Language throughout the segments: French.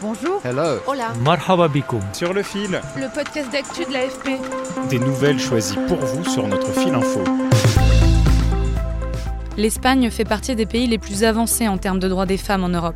Bonjour. Hello. Hola. Marhaba bikoum. Sur le fil, Le podcast d'actu de l'AFP. des nouvelles choisies pour vous sur notre fil info. L'Espagne fait partie des pays les plus avancés en termes de droits des femmes en Europe.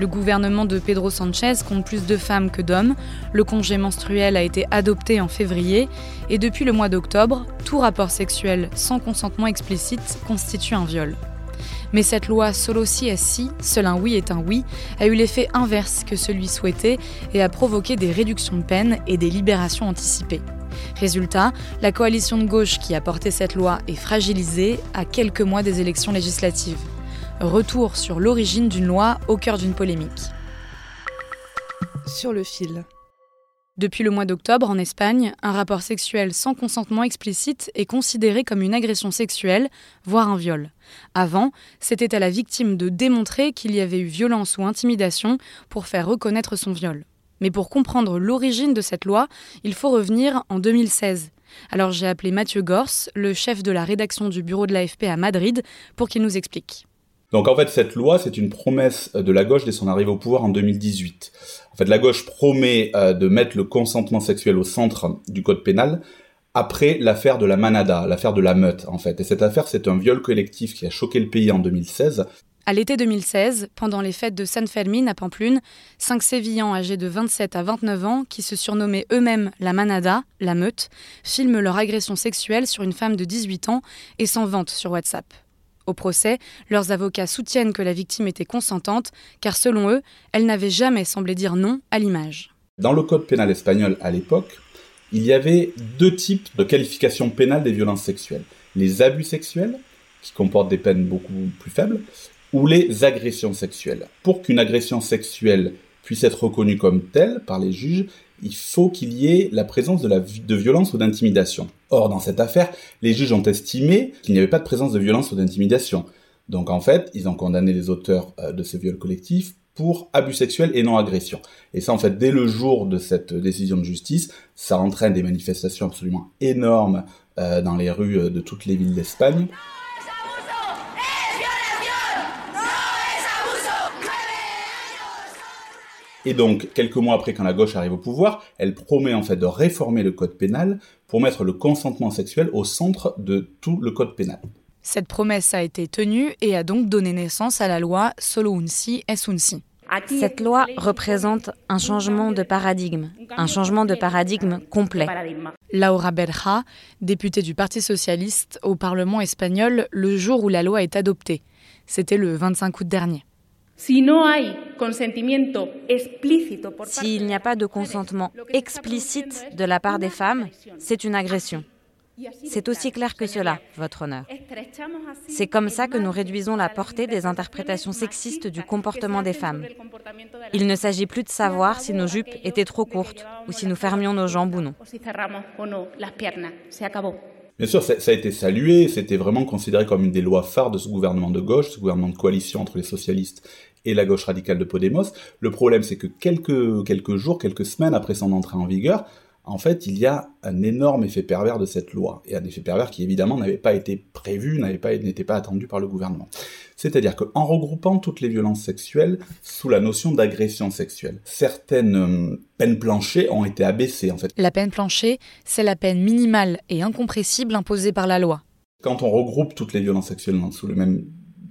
Le gouvernement de Pedro Sanchez compte plus de femmes que d'hommes, le congé menstruel a été adopté en février, et depuis le mois d'octobre, tout rapport sexuel sans consentement explicite constitue un viol. Mais cette loi solo si est si, seul un oui est un oui, a eu l'effet inverse que celui souhaité et a provoqué des réductions de peine et des libérations anticipées. Résultat, la coalition de gauche qui a porté cette loi est fragilisée à quelques mois des élections législatives. Retour sur l'origine d'une loi au cœur d'une polémique. Sur le fil. Depuis le mois d'octobre, en Espagne, un rapport sexuel sans consentement explicite est considéré comme une agression sexuelle, voire un viol. Avant, c'était à la victime de démontrer qu'il y avait eu violence ou intimidation pour faire reconnaître son viol. Mais pour comprendre l'origine de cette loi, il faut revenir en 2016. Alors j'ai appelé Mathieu Gors, le chef de la rédaction du bureau de l'AFP à Madrid, pour qu'il nous explique. Donc en fait, cette loi, c'est une promesse de la gauche dès son arrivée au pouvoir en 2018. En fait, la gauche promet euh, de mettre le consentement sexuel au centre du code pénal après l'affaire de la Manada, l'affaire de la meute en fait. Et cette affaire, c'est un viol collectif qui a choqué le pays en 2016. À l'été 2016, pendant les fêtes de San Fermin à Pampelune, cinq Sévillans âgés de 27 à 29 ans, qui se surnommaient eux-mêmes la Manada, la meute, filment leur agression sexuelle sur une femme de 18 ans et s'en vantent sur WhatsApp. Au procès, leurs avocats soutiennent que la victime était consentante, car selon eux, elle n'avait jamais semblé dire non à l'image. Dans le code pénal espagnol à l'époque, il y avait deux types de qualification pénale des violences sexuelles. Les abus sexuels, qui comportent des peines beaucoup plus faibles, ou les agressions sexuelles. Pour qu'une agression sexuelle puisse être reconnue comme telle par les juges, il faut qu'il y ait la présence de, violence ou d'intimidation. Or, dans cette affaire, les juges ont estimé qu'il n'y avait pas de présence de violence ou d'intimidation. Donc en fait, ils ont condamné les auteurs euh, de ce viol collectif pour abus sexuels et non agression. Et ça, en fait, dès le jour de cette décision de justice, ça entraîne des manifestations absolument énormes euh, dans les rues euh, de toutes les villes d'Espagne. Et donc, quelques mois après, quand la gauche arrive au pouvoir, elle promet en fait de réformer le code pénal pour mettre le consentement sexuel au centre de tout le code pénal. Cette promesse a été tenue et a donc donné naissance à la loi Solo un si es un si. Cette loi représente un changement de paradigme, un changement de paradigme complet. Laura Berja, députée du Parti socialiste au Parlement espagnol le jour où la loi est adoptée. C'était le 25 août dernier. S'il n'y a pas de consentement explicite de la part des femmes, c'est une agression. C'est aussi clair que cela, votre honneur. C'est comme ça que nous réduisons la portée des interprétations sexistes du comportement des femmes. Il ne s'agit plus de savoir si nos jupes étaient trop courtes ou si nous fermions nos jambes ou non. Bien sûr, ça, ça a été salué, c'était vraiment considéré comme une des lois phares de ce gouvernement de gauche, ce gouvernement de coalition entre les socialistes et la gauche radicale de Podemos. Le problème, c'est que quelques, quelques jours, quelques semaines après son entrée en vigueur, en fait, il y a un énorme effet pervers de cette loi, et un effet pervers qui évidemment n'avait pas été prévu, n'avait pas, n'était pas attendu par le gouvernement. C'est-à-dire qu'en regroupant toutes les violences sexuelles sous la notion d'agression sexuelle, certaines euh, peines planchées ont été abaissées en fait. La peine planchée, c'est la peine minimale et incompressible imposée par la loi. Quand on regroupe toutes les violences sexuelles sous le même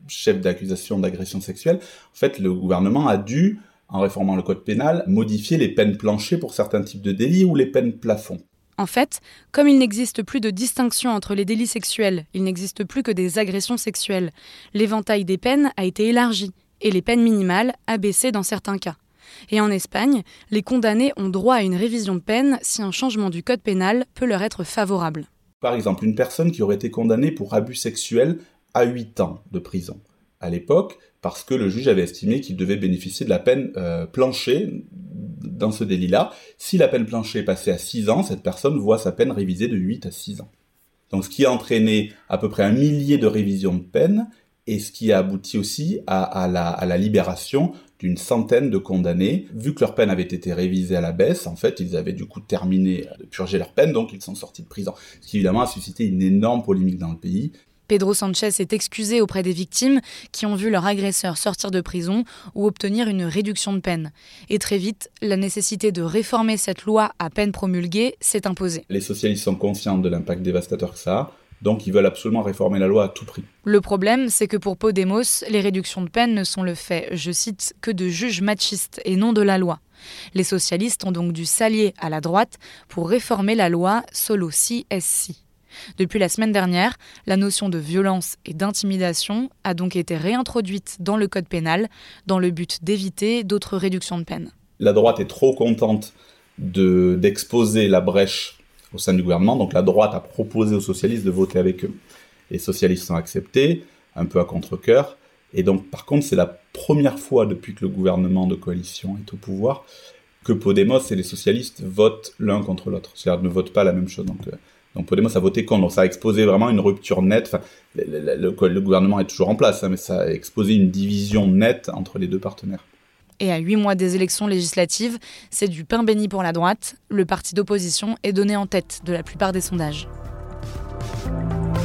chef d'accusation d'agression sexuelle, en fait, le gouvernement a dû en réformant le code pénal, modifier les peines planchées pour certains types de délits ou les peines plafonds. En fait, comme il n'existe plus de distinction entre les délits sexuels, il n'existe plus que des agressions sexuelles, l'éventail des peines a été élargi et les peines minimales abaissées dans certains cas. Et en Espagne, les condamnés ont droit à une révision de peine si un changement du code pénal peut leur être favorable. Par exemple, une personne qui aurait été condamnée pour abus sexuels à 8 ans de prison à l'époque, parce que le juge avait estimé qu'il devait bénéficier de la peine euh, plancher dans ce délit-là. Si la peine plancher est passée à 6 ans, cette personne voit sa peine révisée de 8 à 6 ans. Donc ce qui a entraîné à peu près un millier de révisions de peine, et ce qui a abouti aussi à la libération d'une centaine de condamnés. Vu que leur peine avait été révisée à la baisse, en fait, ils avaient du coup terminé de purger leur peine, donc ils sont sortis de prison. Ce qui évidemment a suscité une énorme polémique dans le pays. Pedro Sanchez s'est excusé auprès des victimes qui ont vu leur agresseur sortir de prison ou obtenir une réduction de peine. Et très vite, la nécessité de réformer cette loi à peine promulguée s'est imposée. Les socialistes sont conscients de l'impact dévastateur que ça a. Donc ils veulent absolument réformer la loi à tout prix. Le problème, c'est que pour Podemos, les réductions de peine ne sont le fait, je cite, que de juges machistes et non de la loi. Les socialistes ont donc dû s'allier à la droite pour réformer la loi Solo CSC. Depuis la semaine dernière, la notion de violence et d'intimidation a donc été réintroduite dans le code pénal dans le but d'éviter d'autres réductions de peine. La droite est trop contente d'exposer la brèche au sein du gouvernement. Donc la droite a proposé aux socialistes de voter avec eux. Les socialistes ont accepté, un peu à contre-coeur. Et donc, par contre, c'est la première fois depuis que le gouvernement de coalition est au pouvoir que Podemos et les socialistes votent l'un contre l'autre. C'est-à-dire ne votent pas la même chose. Euh, donc Podemos a voté contre. Donc ça a exposé vraiment une rupture nette. Enfin, le, gouvernement est toujours en place, hein, mais ça a exposé une division nette entre les deux partenaires. Et à huit mois des élections législatives, c'est du pain béni pour la droite. Le parti d'opposition est donné en tête de la plupart des sondages.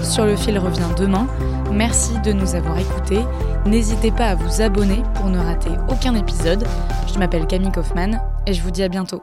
Sur le fil revient demain. Merci de nous avoir écoutés. N'hésitez pas à vous abonner pour ne rater aucun épisode. Je m'appelle Camille Kaufmann et je vous dis à bientôt.